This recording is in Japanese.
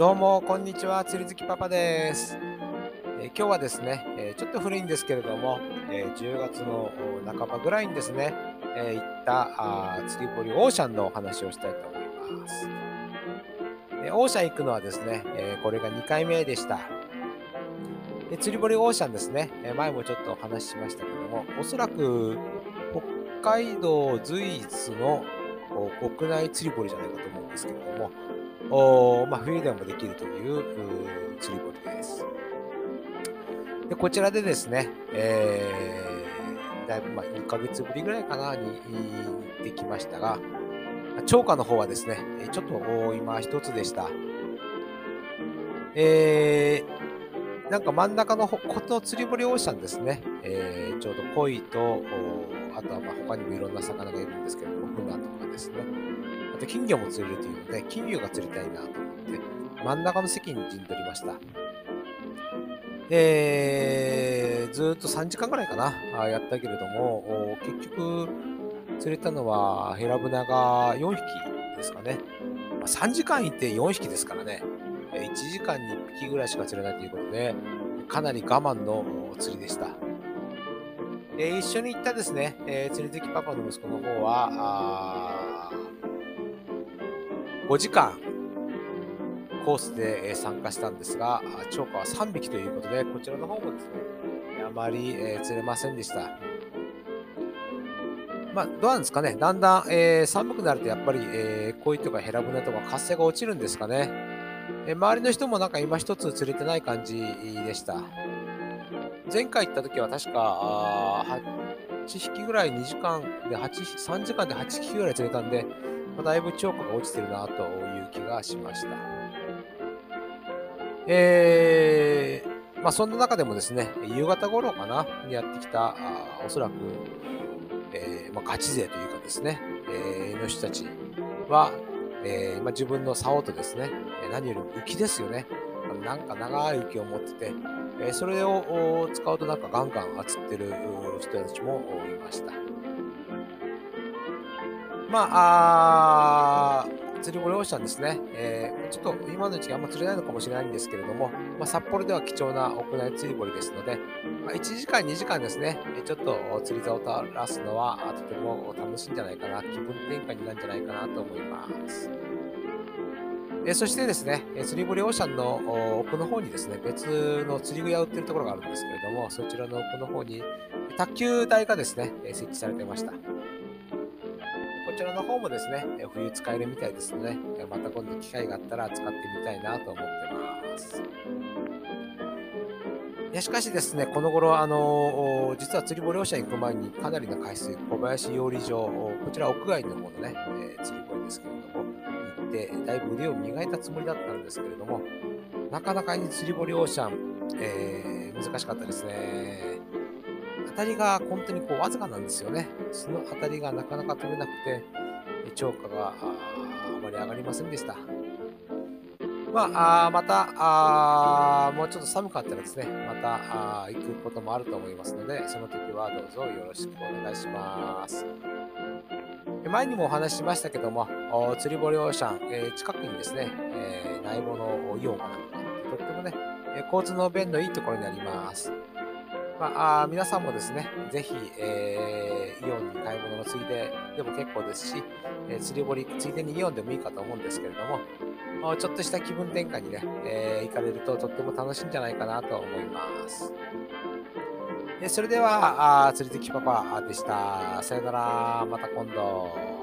どうも、こんにちは。釣り好きパパです。えー、今日はですね、えー、ちょっと古いんですけれども、えー、10月の半ばぐらいにですね、え行ったあ釣り堀オーシャンのお話をしたいと思います。でオーシャン行くのはですね、えこれが2回目でした。で釣り堀オーシャンですね、え前もちょっとお話ししましたけども、おそらく北海道随一の国内釣り堀じゃないかと思うんですけれども、おまあ、冬でもできるという釣り堀です。でこちらでですね、えー、だいぶまあ2ヶ月ぶりぐらいかなに行ってきましたが、超過の方はですね、ちょっと今一つでした。えー、なんか真ん中のこの釣り堀オーシャンですね、えー、ちょうど鯉と、あとはまあ他にもいろんな魚がいるんですけれども、フナとかですね、と金魚も釣れるというので、金魚が釣りたいなと思って、真ん中の席に陣取りました。えー、ずっと3時間ぐらいかな、やったけれども、結局、釣れたのはヘラブナが4匹ですかね。ま、3時間いて4匹ですからね、1時間に1匹ぐらいしか釣れないということで、かなり我慢の釣りでした。え、一緒に行ったですね、えー、釣り好きパパの息子の方は、5時間コースで参加したんですが、超過は3匹ということで、こちらの方もですね、あまり、釣れませんでした。まあ、どうなんですかね、だんだん、えー、寒くなるとやっぱり、えー、鯉とかヘラブナとか活性が落ちるんですかね。えー、周りの人もなんか今一つ釣れてない感じでした。前回行った時は確か、8匹ぐらい2時間で8、3時間で8匹ぐらい釣れたんで、まあ、だいぶ超過が落ちてるなという気がしました。えー、まあ、そんな中でもですね、夕方頃かな、にやってきた、あおそらく、えー、まあ、ガチ勢というかですね、えー、の人たちは、えーま、自分の竿とですね、何よりも浮きですよね。なんか長い浮きを持ってて、えそれを使うとなんかガンガン釣ってる人たちもいました。まあ、釣り堀オーシャンですね、えー、ちょっと今のうちにあんま釣れないのかもしれないんですけれども、まあ、札幌では貴重な屋内釣り堀ですので、まあ、1時間、2時間ですね、ちょっと釣り竿を垂らすのはとても楽しいんじゃないかな、気分転換になるんじゃないかなと思います。えそしてですね、釣り堀オーシャンの奥の方にですね、別の釣り具屋を売ってるところがあるんですけれども、そちらの奥の方に卓球台がですね、設置されてました。こちらの方もですね、冬使えるみたいですので、また今度機会があったら使ってみたいなと思ってます。いやしかしですね、この頃、あの実は釣り堀オーシャン行く前にかなりの回数、小林養鯉場、こちら屋外の方のね、えー、釣り堀ですけれども、行って、だいぶ腕を磨いたつもりだったんですけれども、なかなかに釣り堀オーシャン、えー、難しかったですね。当たりが本当にこうわずかなんですよね。その当たりがなかなか取れなくて、超過があまり上がりませんでした。まあ、あまたあ、もうちょっと寒かったらですね、またあ行くこともあると思いますので、その時はどうぞよろしくお願いします。前にもお話ししましたけども、釣り堀オーシャン、えー、近くにですね、えー、内房のイオンがとってもね、交通の便のいいところにあります。まあ、皆さんもですね、ぜひ、えー、イオンに買い物のついででも結構ですし、えー、釣り堀ついでにイオンでもいいかと思うんですけれども、ちょっとした気分転換にね、えー、行かれるととっても楽しいんじゃないかなと思います。えそれでは、あ釣り的パパでした。さよなら、また今度。